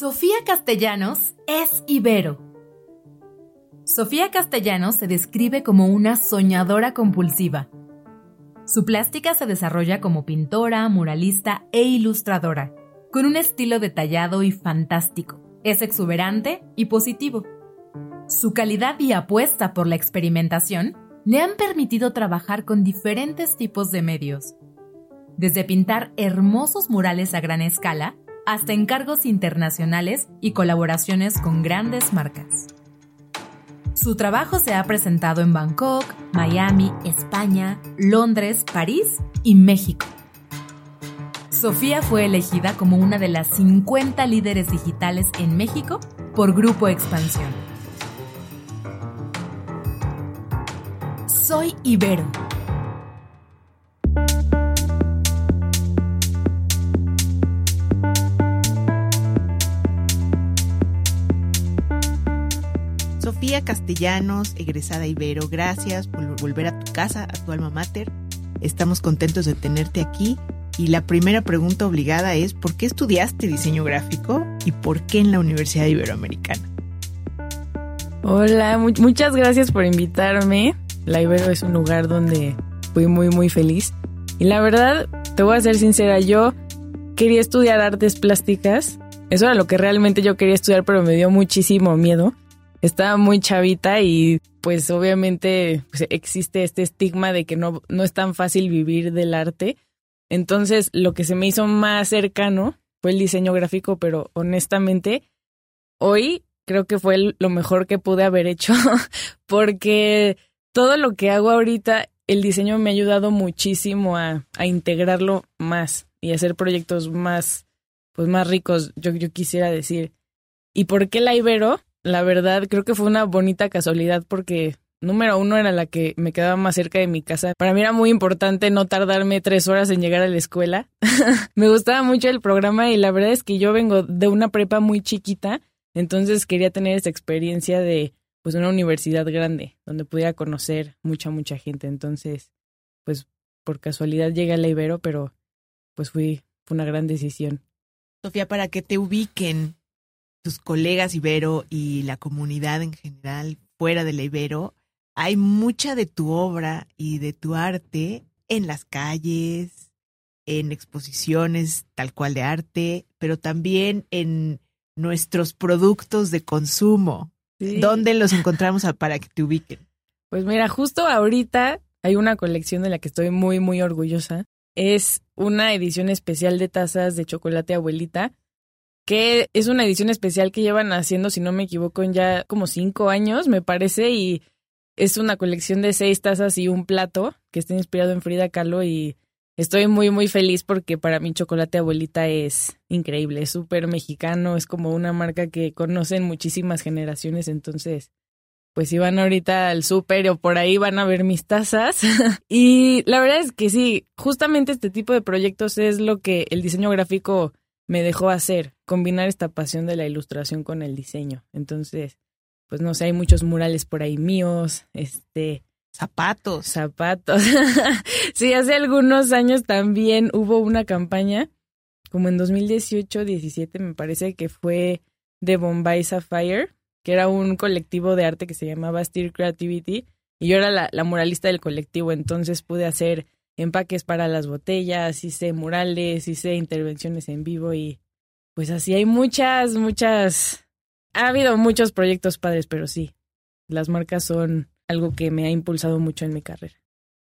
Sofía Castellanos es Ibero. Sofía Castellanos se describe como una soñadora compulsiva. Su plástica se desarrolla como pintora, muralista e ilustradora, con un estilo detallado y fantástico. Es exuberante y positivo. Su calidad y apuesta por la experimentación le han permitido trabajar con diferentes tipos de medios, desde pintar hermosos murales a gran escala hasta encargos internacionales y colaboraciones con grandes marcas. Su trabajo se ha presentado en Bangkok, Miami, España, Londres, París y México. Sofía fue elegida como una de las 50 líderes digitales en México por Grupo Expansión. Soy Ibero Castellanos, egresada Ibero, gracias por volver a tu casa, a tu alma mater. Estamos contentos de tenerte aquí. Y la primera pregunta obligada es, ¿por qué estudiaste diseño gráfico y por qué en la Universidad Iberoamericana? Hola, muchas gracias por invitarme. La Ibero es un lugar donde fui muy, muy feliz. Y la verdad, te voy a ser sincera, yo quería estudiar artes plásticas. Eso era lo que realmente yo quería estudiar, pero me dio muchísimo miedo estaba muy chavita y pues obviamente pues, existe este estigma de que no, no es tan fácil vivir del arte. Entonces lo que se me hizo más cercano fue el diseño gráfico, pero honestamente hoy creo que fue lo mejor que pude haber hecho porque todo lo que hago ahorita, el diseño me ha ayudado muchísimo a, a integrarlo más y hacer proyectos más, pues más ricos, yo, yo quisiera decir. ¿Y por qué la Ibero? La verdad creo que fue una bonita casualidad porque número uno era la que me quedaba más cerca de mi casa. Para mí era muy importante no tardarme tres horas en llegar a la escuela. me gustaba mucho el programa y la verdad es que yo vengo de una prepa muy chiquita, entonces quería tener esa experiencia de pues una universidad grande donde pudiera conocer mucha mucha gente. Entonces, pues por casualidad llegué a la Ibero, pero pues fui fue una gran decisión. Sofía, para que te ubiquen, tus colegas Ibero y la comunidad en general fuera de la Ibero, hay mucha de tu obra y de tu arte en las calles, en exposiciones tal cual de arte, pero también en nuestros productos de consumo. ¿Dónde los encontramos para que te ubiquen? Pues mira, justo ahorita hay una colección de la que estoy muy, muy orgullosa. Es una edición especial de tazas de chocolate abuelita que es una edición especial que llevan haciendo, si no me equivoco, en ya como cinco años, me parece, y es una colección de seis tazas y un plato que está inspirado en Frida Kahlo y estoy muy, muy feliz porque para mí Chocolate Abuelita es increíble, es súper mexicano, es como una marca que conocen muchísimas generaciones, entonces pues si van ahorita al súper o por ahí van a ver mis tazas. y la verdad es que sí, justamente este tipo de proyectos es lo que el diseño gráfico me dejó hacer, combinar esta pasión de la ilustración con el diseño. Entonces, pues no sé, hay muchos murales por ahí míos, este... Zapatos. Zapatos. sí, hace algunos años también hubo una campaña, como en 2018, 17 me parece que fue de Bombay Sapphire, que era un colectivo de arte que se llamaba Steer Creativity, y yo era la, la muralista del colectivo, entonces pude hacer empaques para las botellas, hice murales, hice intervenciones en vivo y pues así hay muchas, muchas... Ha habido muchos proyectos padres, pero sí, las marcas son algo que me ha impulsado mucho en mi carrera.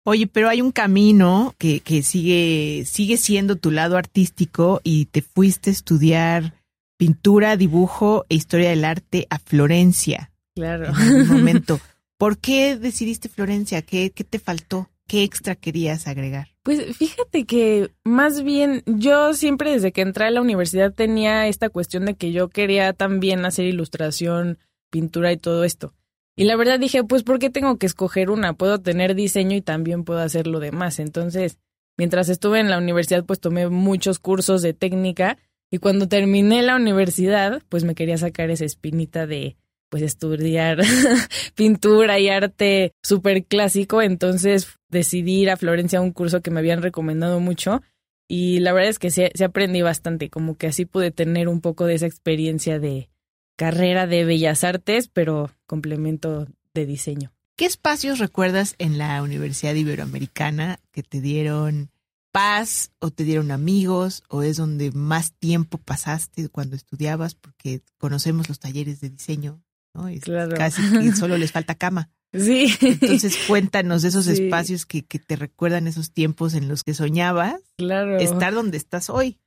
Oye, pero hay un camino que, que sigue, sigue siendo tu lado artístico y te fuiste a estudiar pintura, dibujo e historia del arte a Florencia. Claro. En un momento. ¿Por qué decidiste Florencia? ¿Qué, qué te faltó? ¿Qué extra querías agregar? Pues fíjate que más bien yo siempre desde que entré a la universidad tenía esta cuestión de que yo quería también hacer ilustración, pintura y todo esto. Y la verdad dije, pues ¿por qué tengo que escoger una? Puedo tener diseño y también puedo hacer lo demás. Entonces, mientras estuve en la universidad, pues tomé muchos cursos de técnica y cuando terminé la universidad, pues me quería sacar esa espinita de pues estudiar pintura y arte súper clásico, entonces decidí ir a Florencia a un curso que me habían recomendado mucho Y la verdad es que se, se aprendí bastante, como que así pude tener un poco de esa experiencia de carrera de bellas artes, pero complemento de diseño. ¿Qué espacios recuerdas en la Universidad Iberoamericana que te dieron paz o te dieron amigos o es donde más tiempo pasaste cuando estudiabas? Porque conocemos los talleres de diseño, ¿no? Claro. Casi solo les falta cama. Sí, Entonces cuéntanos esos Sí. espacios que, que te recuerdan esos tiempos en los que soñabas claro. estar donde estás hoy.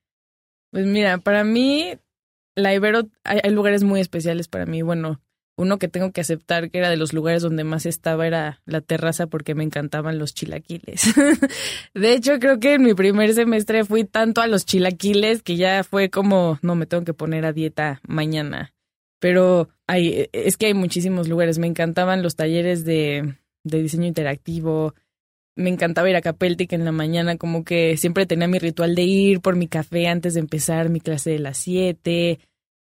Pues mira, para mí, la Ibero, hay, hay lugares muy especiales para mí. Bueno, uno que tengo que aceptar que era de los lugares donde más estaba era la terraza porque me encantaban los chilaquiles. de hecho, creo que en mi primer semestre fui tanto a los chilaquiles que ya fue como, no, me tengo que poner a dieta mañana. Pero hay, es que hay muchísimos lugares. Me encantaban los talleres de, de diseño interactivo. Me encantaba ir a Capeltic en la mañana, como que siempre tenía mi ritual de ir por mi café antes de empezar mi clase de las 7.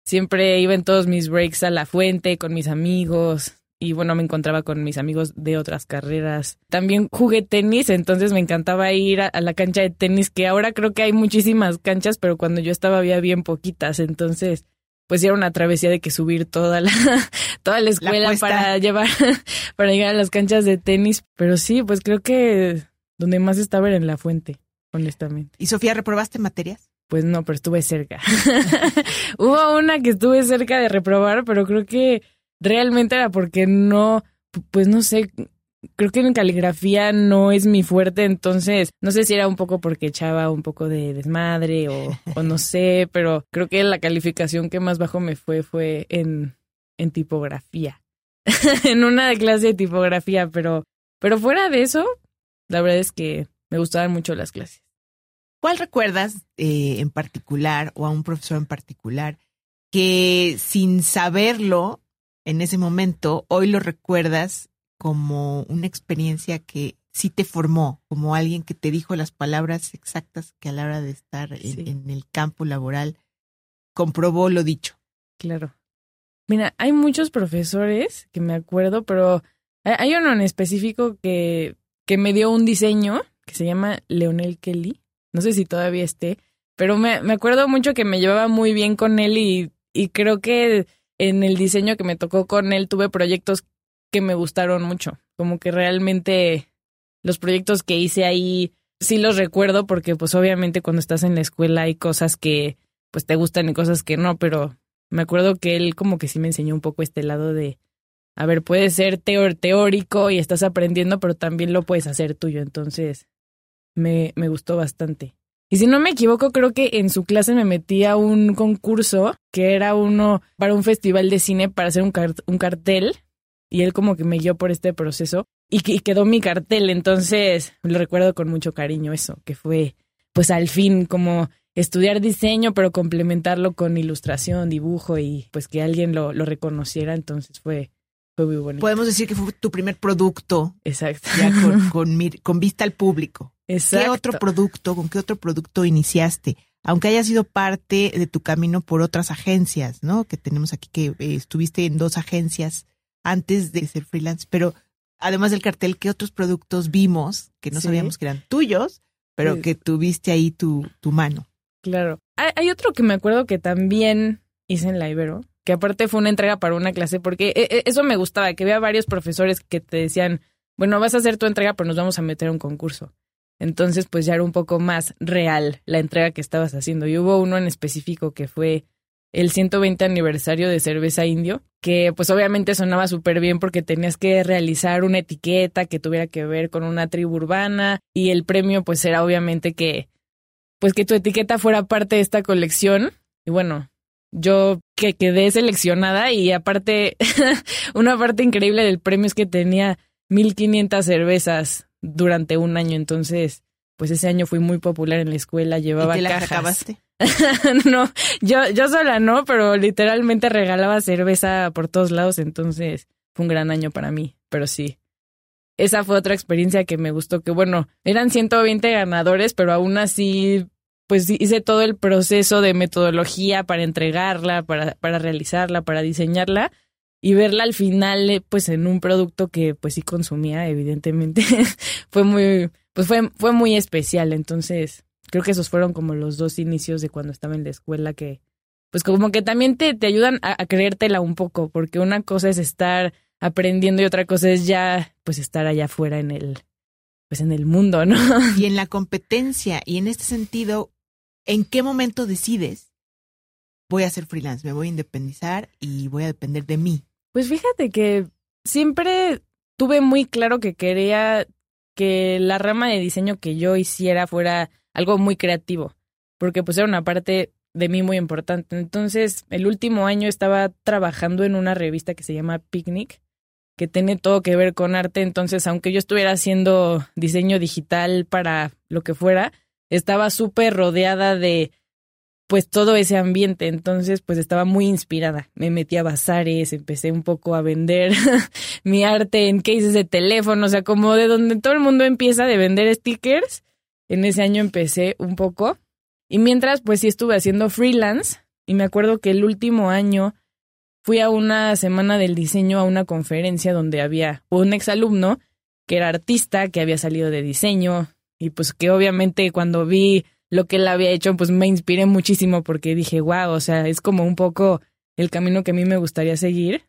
Siempre iba en todos mis breaks a la fuente con mis amigos. Y bueno, me encontraba con mis amigos de otras carreras. También jugué tenis, entonces me encantaba ir a la cancha de tenis, que ahora creo que hay muchísimas canchas, pero cuando yo estaba había bien poquitas. Entonces, pues era una travesía de que subir toda la, toda la escuela para llevar, para llegar a las canchas de tenis. Pero sí, pues creo que donde más estaba era en la fuente, honestamente. ¿Y Sofía, reprobaste materias? Pues no, pero estuve cerca. Hubo una que estuve cerca de reprobar, pero creo que realmente era porque no, pues no sé, creo que en caligrafía no es mi fuerte, entonces no sé si era un poco porque echaba un poco de desmadre o, o no sé, pero creo que la calificación que más bajo me fue fue en, en tipografía. en una clase de tipografía, pero, pero fuera de eso, la verdad es que me gustaban mucho las clases. ¿Cuál recuerdas eh, en particular o a un profesor en particular que sin saberlo en ese momento, hoy lo recuerdas como una experiencia que sí te formó, como alguien que te dijo las palabras exactas que a la hora de estar en, Sí. en el campo laboral comprobó lo dicho? Claro. Mira, hay muchos profesores que me acuerdo, pero hay- hay uno en específico que, que me dio un diseño que se llama Leonel Kelly. No sé si todavía esté, pero me, me acuerdo mucho que me llevaba muy bien con él y, y creo que en el diseño que me tocó con él tuve proyectos que me gustaron mucho. Como que realmente los proyectos que hice ahí sí los recuerdo porque pues obviamente cuando estás en la escuela hay cosas que pues te gustan y cosas que no, pero me acuerdo que él como que sí me enseñó un poco este lado de, a ver, puedes ser teo- teórico y estás aprendiendo, pero también lo puedes hacer tuyo. Entonces, me, me gustó bastante. Y si no me equivoco, creo que en su clase me metí a un concurso que era uno para un festival de cine para hacer un, un cartel. Y él como que me guió por este proceso y, que- y quedó mi cartel. Entonces, lo recuerdo con mucho cariño eso, que fue pues al fin como estudiar diseño, pero complementarlo con ilustración, dibujo y pues que alguien lo, lo reconociera. Entonces fue, fue muy bonito. Podemos decir que fue tu primer producto Exacto. ya con, con, mir- con vista al público. Exacto. ¿Qué otro producto, con qué otro producto iniciaste? Aunque haya sido parte de tu camino por otras agencias, ¿no? Que tenemos aquí que eh, estuviste en dos agencias antes de ser freelance, pero además del cartel, ¿qué otros productos vimos que no Sí. sabíamos que eran tuyos, pero Sí. que tuviste ahí tu, tu mano? Claro. Hay, hay otro que me acuerdo que también hice en la Ibero, que aparte fue una entrega para una clase, porque e- e- eso me gustaba, que había varios profesores que te decían, bueno, vas a hacer tu entrega, pero nos vamos a meter a un concurso. Entonces, pues ya era un poco más real la entrega que estabas haciendo. Y hubo uno en específico que fue el 120 aniversario de Cerveza Indio, que pues obviamente sonaba súper bien porque tenías que realizar una etiqueta que tuviera que ver con una tribu urbana y el premio pues era obviamente que pues que tu etiqueta fuera parte de esta colección. Y bueno, yo que quedé seleccionada y aparte, una parte increíble del premio es que tenía 1500 cervezas durante un año. Entonces, pues ese año fui muy popular en la escuela, ¿Y llevaba te las cajas. acabaste? no, yo, yo sola no, pero literalmente regalaba cerveza por todos lados, entonces fue un gran año para mí, pero sí. Esa fue otra experiencia que me gustó, que bueno, eran 120 ganadores, pero aún así, pues hice todo el proceso de metodología para entregarla, para, para realizarla, para diseñarla y verla al final, eh, pues en un producto que pues sí consumía, evidentemente, fue muy, pues fue, fue muy especial, entonces creo que esos fueron como los dos inicios de cuando estaba en la escuela que, pues como que también te, te ayudan a, a creértela un poco, porque una cosa es estar aprendiendo y otra cosa es ya, pues estar allá afuera en el, pues en el mundo, ¿no? Y en la competencia, y en este sentido, ¿en qué momento decides voy a ser freelance, me voy a independizar y voy a depender de mí? Pues fíjate que siempre tuve muy claro que quería que la rama de diseño que yo hiciera fuera algo muy creativo, porque pues era una parte de mí muy importante. Entonces, el último año estaba trabajando en una revista que se llama Picnic, que tiene todo que ver con arte. Entonces, aunque yo estuviera haciendo diseño digital para lo que fuera, estaba súper rodeada de pues todo ese ambiente. Entonces, pues estaba muy inspirada. Me metí a bazares, empecé un poco a vender mi arte en cases de teléfono, o sea, como de donde todo el mundo empieza de vender stickers. En ese año empecé un poco. Y mientras, pues sí estuve haciendo freelance. Y me acuerdo que el último año fui a una semana del diseño a una conferencia donde había un exalumno que era artista, que había salido de diseño. Y pues que obviamente cuando vi lo que él había hecho, pues me inspiré muchísimo porque dije, wow, o sea, es como un poco el camino que a mí me gustaría seguir.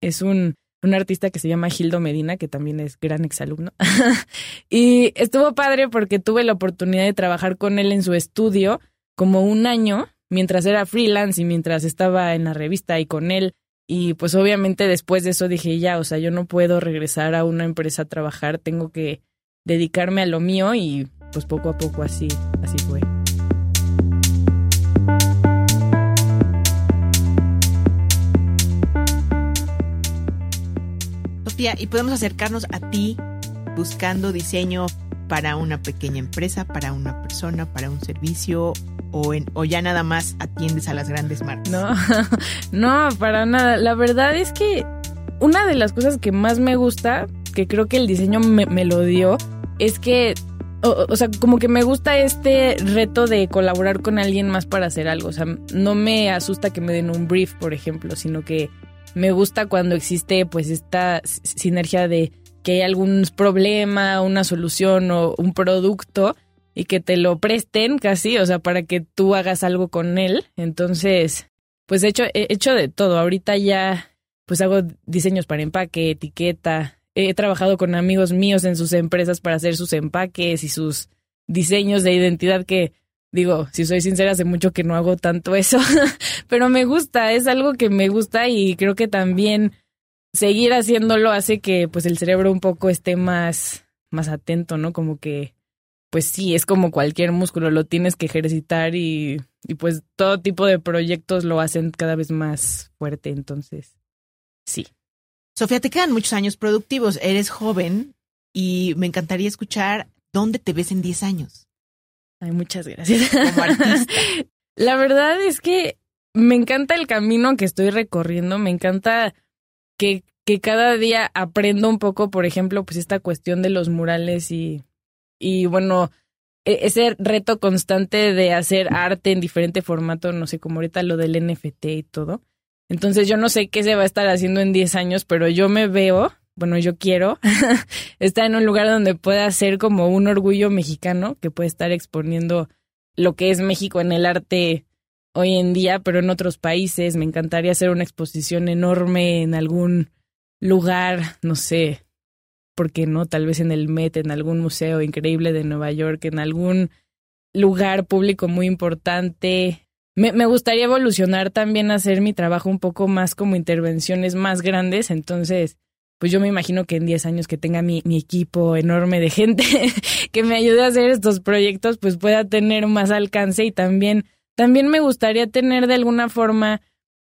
Es un, un artista que se llama Gildo Medina, que también es gran exalumno. y estuvo padre porque tuve la oportunidad de trabajar con él en su estudio como un año, mientras era freelance y mientras estaba en la revista y con él. Y pues obviamente después de eso dije, ya, o sea, yo no puedo regresar a una empresa a trabajar, tengo que dedicarme a lo mío y pues poco a poco así, así fue. Y podemos acercarnos a ti buscando diseño para una pequeña empresa, para una persona, para un servicio o, en, o ya nada más atiendes a las grandes marcas. No, no, para nada. La verdad es que una de las cosas que más me gusta, que creo que el diseño me, me lo dio, es que o, o, sea, como que me gusta este reto de colaborar con alguien más para hacer algo. O sea, no me asusta que me den un brief, por ejemplo, sino que me gusta cuando existe pues esta sinergia de que hay algún problema, una solución o un producto y que te lo presten casi, o sea, para que tú hagas algo con él. Entonces, pues he hecho, he hecho de todo. Ahorita ya pues hago diseños para empaque, etiqueta, he trabajado con amigos míos en sus empresas para hacer sus empaques y sus diseños de identidad que digo, si soy sincera, hace mucho que no hago tanto eso, pero me gusta, es algo que me gusta y creo que también seguir haciéndolo hace que pues el cerebro un poco esté más más atento, ¿no? Como que pues sí, es como cualquier músculo, lo tienes que ejercitar y, y pues todo tipo de proyectos lo hacen cada vez más fuerte, entonces sí. Sofía, te quedan muchos años productivos, eres joven y me encantaría escuchar dónde te ves en 10 años. Ay, muchas gracias. Como artista. La verdad es que me encanta el camino que estoy recorriendo, me encanta que, que cada día aprendo un poco, por ejemplo, pues esta cuestión de los murales y, y bueno, ese reto constante de hacer arte en diferente formato, no sé, como ahorita lo del NFT y todo. Entonces yo no sé qué se va a estar haciendo en 10 años, pero yo me veo, bueno, yo quiero estar en un lugar donde pueda ser como un orgullo mexicano, que puede estar exponiendo lo que es México en el arte hoy en día, pero en otros países. Me encantaría hacer una exposición enorme en algún lugar, no sé, ¿por qué no? Tal vez en el Met, en algún museo increíble de Nueva York, en algún lugar público muy importante, me, me, gustaría evolucionar también, hacer mi trabajo un poco más como intervenciones más grandes. Entonces, pues yo me imagino que en 10 años que tenga mi, mi equipo enorme de gente que me ayude a hacer estos proyectos, pues pueda tener más alcance y también, también me gustaría tener de alguna forma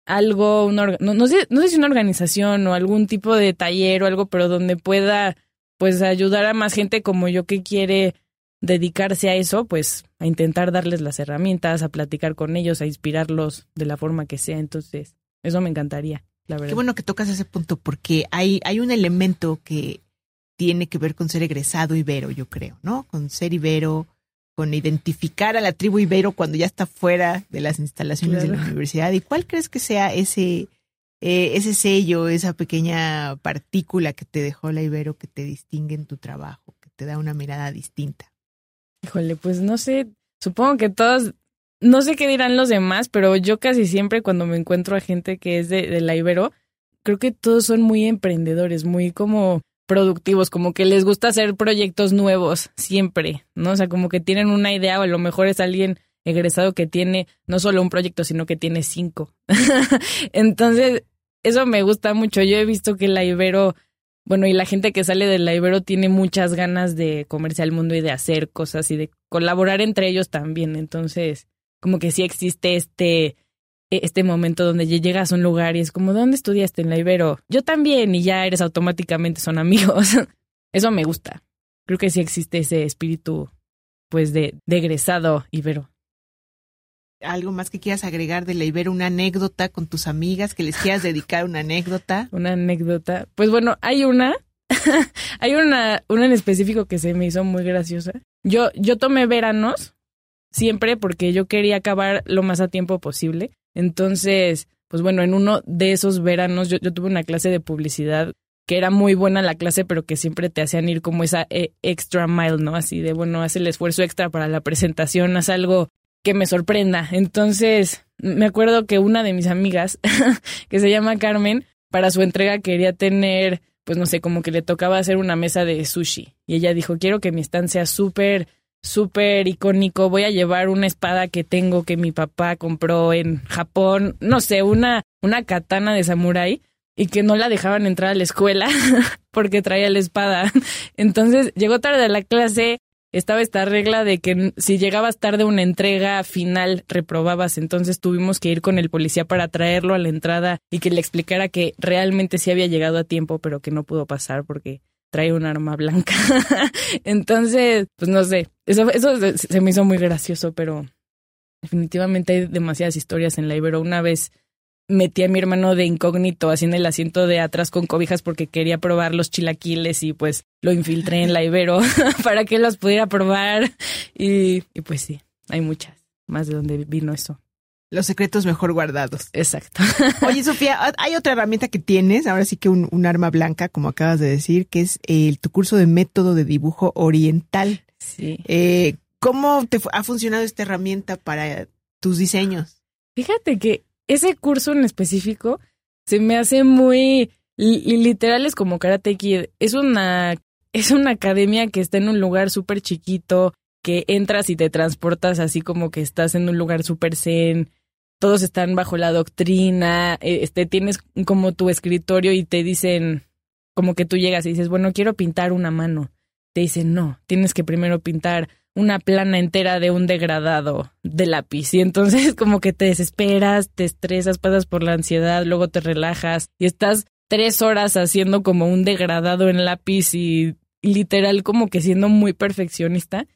algo, una, no, no, sé, no sé si una organización o algún tipo de taller o algo, pero donde pueda pues ayudar a más gente como yo que quiere dedicarse a eso, pues a intentar darles las herramientas, a platicar con ellos, a inspirarlos de la forma que sea. Entonces, eso me encantaría, la verdad. Qué bueno que tocas ese punto porque hay, hay un elemento que tiene que ver con ser egresado ibero, yo creo, ¿no? Con ser ibero, con identificar a la tribu ibero cuando ya está fuera de las instalaciones claro. de la universidad. ¿Y cuál crees que sea ese, eh, ese sello, esa pequeña partícula que te dejó la ibero que te distingue en tu trabajo, que te da una mirada distinta? Híjole, pues no sé, supongo que todos, no sé qué dirán los demás, pero yo casi siempre cuando me encuentro a gente que es de, de la Ibero, creo que todos son muy emprendedores, muy como productivos, como que les gusta hacer proyectos nuevos siempre, ¿no? O sea, como que tienen una idea o a lo mejor es alguien egresado que tiene no solo un proyecto, sino que tiene cinco. Entonces, eso me gusta mucho. Yo he visto que la Ibero, bueno, y la gente que sale de la Ibero tiene muchas ganas de comerse al mundo y de hacer cosas y de colaborar entre ellos también. Entonces, como que sí existe este este momento donde ya llegas a un lugar y es como, ¿dónde estudiaste en la Ibero? Yo también, y ya eres automáticamente, son amigos. Eso me gusta. Creo que sí existe ese espíritu, pues, de, de egresado Ibero. ¿Algo más que quieras agregar de la Ibero? ¿Una anécdota con tus amigas? ¿Que les quieras dedicar una anécdota? Una anécdota. Pues bueno, hay una. hay una, una en específico que se me hizo muy graciosa. Yo, yo tomé veranos siempre porque yo quería acabar lo más a tiempo posible. Entonces, pues bueno, en uno de esos veranos yo, tuve una clase de publicidad que era muy buena la clase, pero que siempre te hacían ir como esa eh, extra mile, ¿no? Así de, bueno, haz el esfuerzo extra para la presentación, haz algo que me sorprenda. Entonces, me acuerdo que una de mis amigas, que se llama Carmen, para su entrega quería tener, pues no sé, como que le tocaba hacer una mesa de sushi. Y ella dijo, quiero que mi stand sea súper súper icónico. Voy a llevar una espada que tengo que mi papá compró en Japón, no sé, una, una katana de samurái y que no la dejaban entrar a la escuela porque traía la espada. Entonces llegó tarde a la clase, estaba esta regla de que si llegabas tarde a una entrega final reprobabas, entonces tuvimos que ir con el policía para traerlo a la entrada y que le explicara que realmente sí había llegado a tiempo, pero que no pudo pasar porque trae un arma blanca. Entonces, pues no sé, eso, eso se me hizo muy gracioso, pero definitivamente hay demasiadas historias en la Ibero. Una vez metí a mi hermano de incógnito así en el asiento de atrás con cobijas porque quería probar los chilaquiles y pues lo infiltré en la Ibero para que los pudiera probar. Y, y pues sí, hay muchas más de donde vino eso. Los secretos mejor guardados. Exacto. Oye, Sofía, hay otra herramienta que tienes, ahora sí que un, arma blanca, como acabas de decir, que es el, tu curso de método de dibujo oriental. Sí. Eh, ¿Cómo te ha funcionado esta herramienta para tus diseños? Fíjate que ese curso en específico se me hace muy literal es como Karate Kid. Es una es una academia que está en un lugar súper chiquito, que entras y te transportas así como que estás en un lugar súper zen, todos están bajo la doctrina, eh, este, tienes como tu escritorio y te dicen, como que tú llegas y dices, bueno, quiero pintar una mano. Te dicen, no, tienes que primero pintar una plana entera de un degradado de lápiz. Y entonces como que te desesperas, te estresas, pasas por la ansiedad, luego te relajas y estás tres horas haciendo como un degradado en lápiz y literal como que siendo muy perfeccionista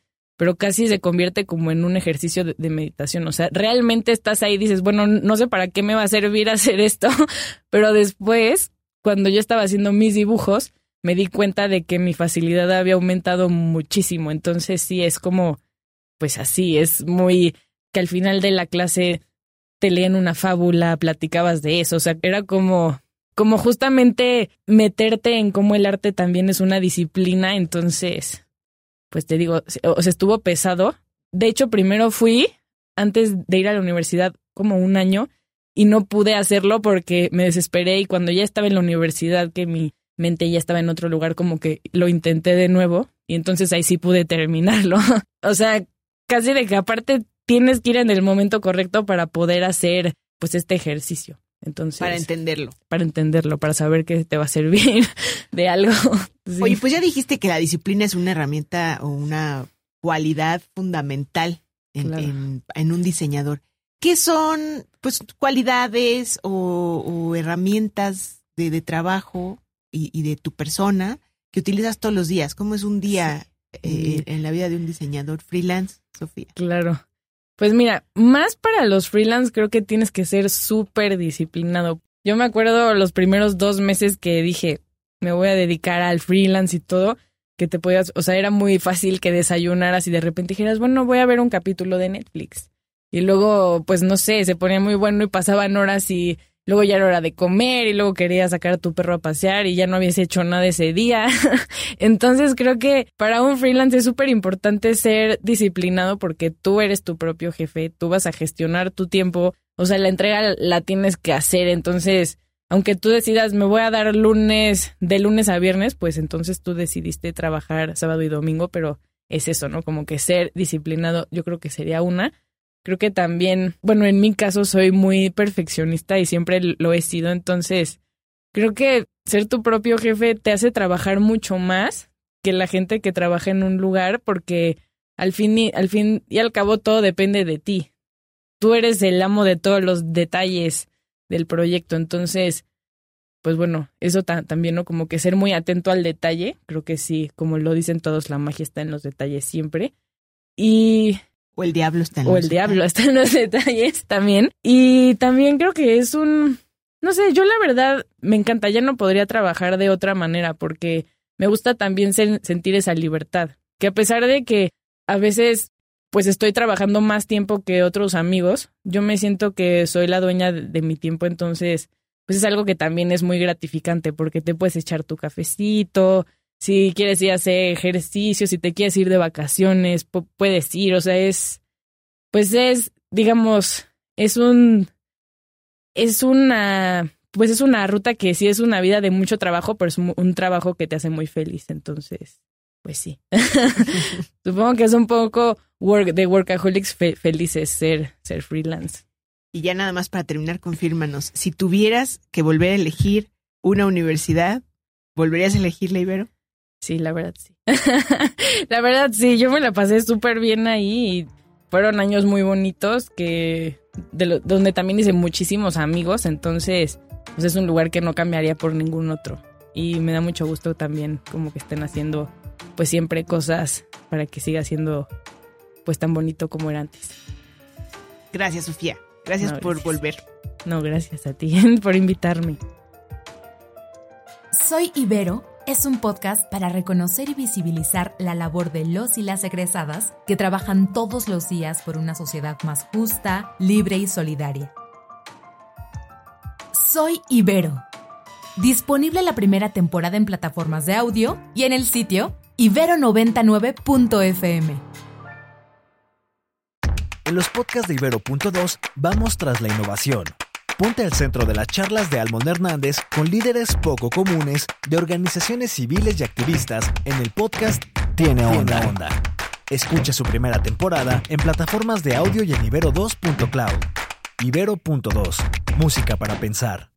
pero casi se convierte como en un ejercicio de, meditación. O sea, realmente estás ahí y dices, bueno, no sé para qué me va a servir hacer esto, pero después, cuando yo estaba haciendo mis dibujos, me di cuenta de que mi facilidad había aumentado muchísimo. Entonces sí, es como, pues así, es muy que al final de la clase te leen una fábula, platicabas de eso, o sea, era como como justamente meterte en cómo el arte también es una disciplina, entonces pues te digo, o sea, estuvo pesado. De hecho, primero fui antes de ir a la universidad como un año y no pude hacerlo porque me desesperé y cuando ya estaba en la universidad, que mi mente ya estaba en otro lugar, como que lo intenté de nuevo y entonces ahí sí pude terminarlo. o sea, casi de que aparte tienes que ir en el momento correcto para poder hacer pues este ejercicio. Entonces, para entenderlo. Para entenderlo, para saber que te va a servir de algo. Oye, pues ya dijiste que la disciplina es una herramienta o una cualidad fundamental en, en, un diseñador. ¿Qué son, pues, cualidades o, herramientas de, de trabajo y, y, de tu persona que utilizas todos los días? ¿Cómo es un día eh, en la vida de un diseñador freelance, Sofía? Claro. Pues mira, más para los freelance creo que tienes que ser súper disciplinado. Yo me acuerdo los primeros dos meses que dije, me voy a dedicar al freelance y todo, que te podías, o sea, era muy fácil que desayunaras y de repente dijeras, bueno, voy a ver un capítulo de Netflix. Y luego, pues no sé, se ponía muy bueno y pasaban horas y, luego ya era hora de comer y luego querías sacar a tu perro a pasear y ya no habías hecho nada ese día. Entonces creo que para un freelance es súper importante ser disciplinado porque tú eres tu propio jefe, tú vas a gestionar tu tiempo, o sea, la entrega la tienes que hacer, entonces aunque tú decidas me voy a dar lunes de lunes a viernes, pues entonces tú decidiste trabajar sábado y domingo, pero es eso, ¿no? Como que ser disciplinado, yo creo que sería una. Creo que también, bueno, en mi caso soy muy perfeccionista y siempre lo he sido, entonces creo que ser tu propio jefe te hace trabajar mucho más que la gente que trabaja en un lugar porque al fin y, al fin y al cabo todo depende de ti. Tú eres el amo de todos los detalles del proyecto, entonces pues bueno, eso también, ¿no? Como que ser muy atento al detalle, creo que sí, como lo dicen todos, la magia está en los detalles siempre. Y o el diablo está en o el diablo está en los detalles también. Y también creo que es un, no sé, yo la verdad me encanta, ya no podría trabajar de otra manera porque me gusta también sentir esa libertad, que a pesar de que a veces pues estoy trabajando más tiempo que otros amigos, yo me siento que soy la dueña de, mi tiempo, entonces pues es algo que también es muy gratificante porque te puedes echar tu cafecito, si quieres ir a hacer ejercicio, si te quieres ir de vacaciones, puedes ir, o sea, es, pues es, digamos, es un, es una, pues es una ruta que sí es una vida de mucho trabajo, pero es un, trabajo que te hace muy feliz, entonces, pues sí. Supongo que es un poco work, de workaholics felices ser, ser freelance. Y ya nada más para terminar, confírmanos, si tuvieras que volver a elegir una universidad, ¿volverías a elegir la Ibero? Sí, la verdad sí. la verdad sí, yo me la pasé súper bien ahí y fueron años muy bonitos que de donde también hice muchísimos amigos, entonces pues es un lugar que no cambiaría por ningún otro. Y me da mucho gusto también como que estén haciendo pues siempre cosas para que siga siendo pues tan bonito como era antes. Gracias, Sofía. Gracias por volver. No, gracias a ti por invitarme. Soy Ibero es un podcast para reconocer y visibilizar la labor de los y las egresadas que trabajan todos los días por una sociedad más justa, libre y solidaria. Soy Ibero. Disponible la primera temporada en plataformas de audio y en el sitio ibero99.fm. En los podcasts de Ibero.2 vamos tras la innovación Ponte al centro de las charlas de Almond Hernández con líderes poco comunes de organizaciones civiles y activistas en el podcast Tiene Onda. Escucha su primera temporada en plataformas de audio y en ibero2.cloud. Ibero.2. Música para pensar.